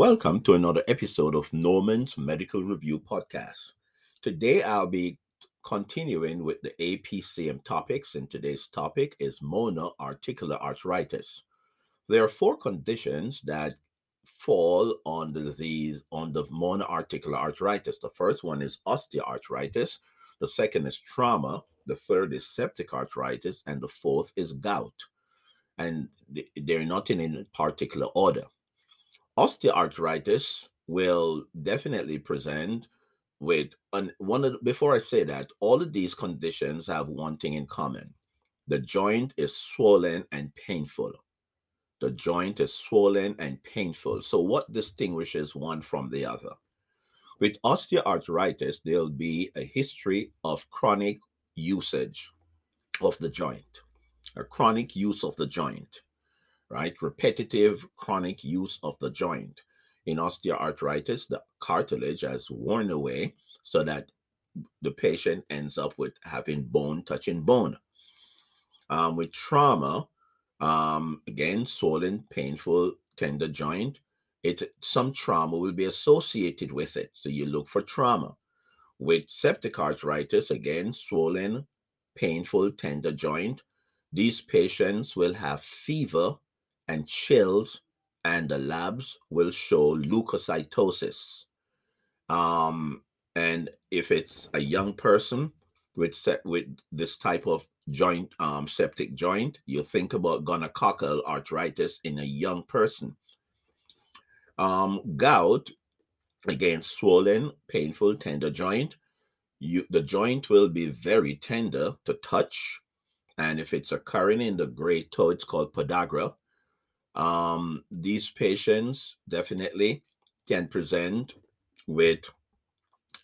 Welcome to another episode of Norman's Medical Review Podcast. Today I'll be continuing with the APCM topics, and today's topic is monoarticular arthritis. There are four conditions that fall under the on the monoarticular arthritis. The first one is osteoarthritis, the second is trauma, the third is septic arthritis, and the fourth is gout. And they're not in any particular order. Osteoarthritis will definitely present with and one of the, before I say that, all of these conditions have one thing in common. The joint is swollen and painful. The joint is swollen and painful. So what distinguishes one from the other? With osteoarthritis, there'll be a history of chronic usage of the joint, a chronic use of the joint, right? Repetitive chronic use of the joint. In osteoarthritis, the cartilage has worn away so that the patient ends up with having bone touching bone. Um, with trauma, um, again, swollen, painful, tender joint, it some trauma will be associated with it. So you look for trauma. With septic arthritis, again, swollen, painful, tender joint, these patients will have fever and chills and the labs will show leukocytosis. Um, and if it's a young person with with this type of joint um, septic joint, you think about gonococcal arthritis in a young person. Um, gout, again, swollen, painful, tender joint. You, the joint will be very tender to touch, and if it's occurring in the great toe, it's called podagra. Um, these patients definitely can present with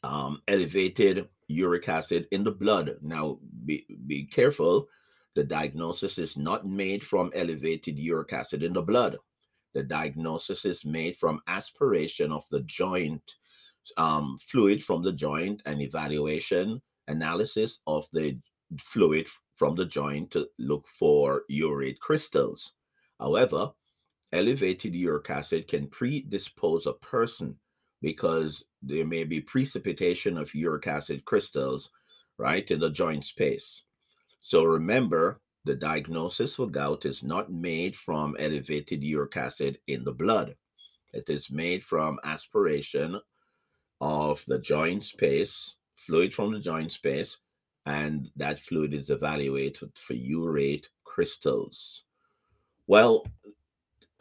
um, elevated uric acid in the blood. Now, be, be careful. The diagnosis is not made from elevated uric acid in the blood. The diagnosis is made from aspiration of the joint um, fluid from the joint and evaluation analysis of the fluid from the joint to look for urate crystals. However, elevated uric acid can predispose a person because there may be precipitation of uric acid crystals, right, in the joint space. So remember, the diagnosis for gout is not made from elevated uric acid in the blood. It is made from aspiration of the joint space, fluid from the joint space, and that fluid is evaluated for urate crystals. Well,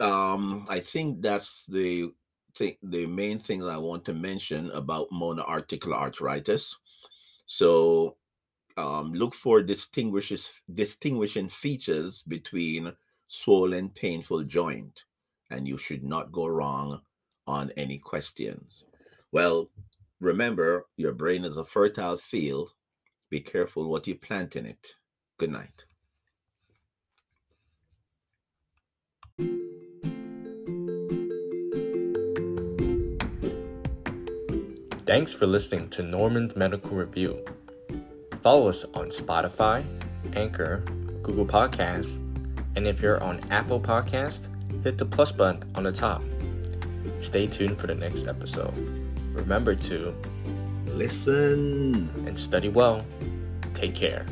um, I think that's the thing, the main thing that I want to mention about monoarticular arthritis. So, um, look for distinguishes distinguishing features between swollen, painful joint, and you should not go wrong on any questions. Well, remember, your brain is a fertile field. Be careful what you plant in it. Good night. Thanks for listening to Norman's Medical Review. Follow us on Spotify, Anchor, Google Podcasts, and if you're on Apple Podcast, hit the plus button on the top. Stay tuned for the next episode. Remember to listen and study well. Take care.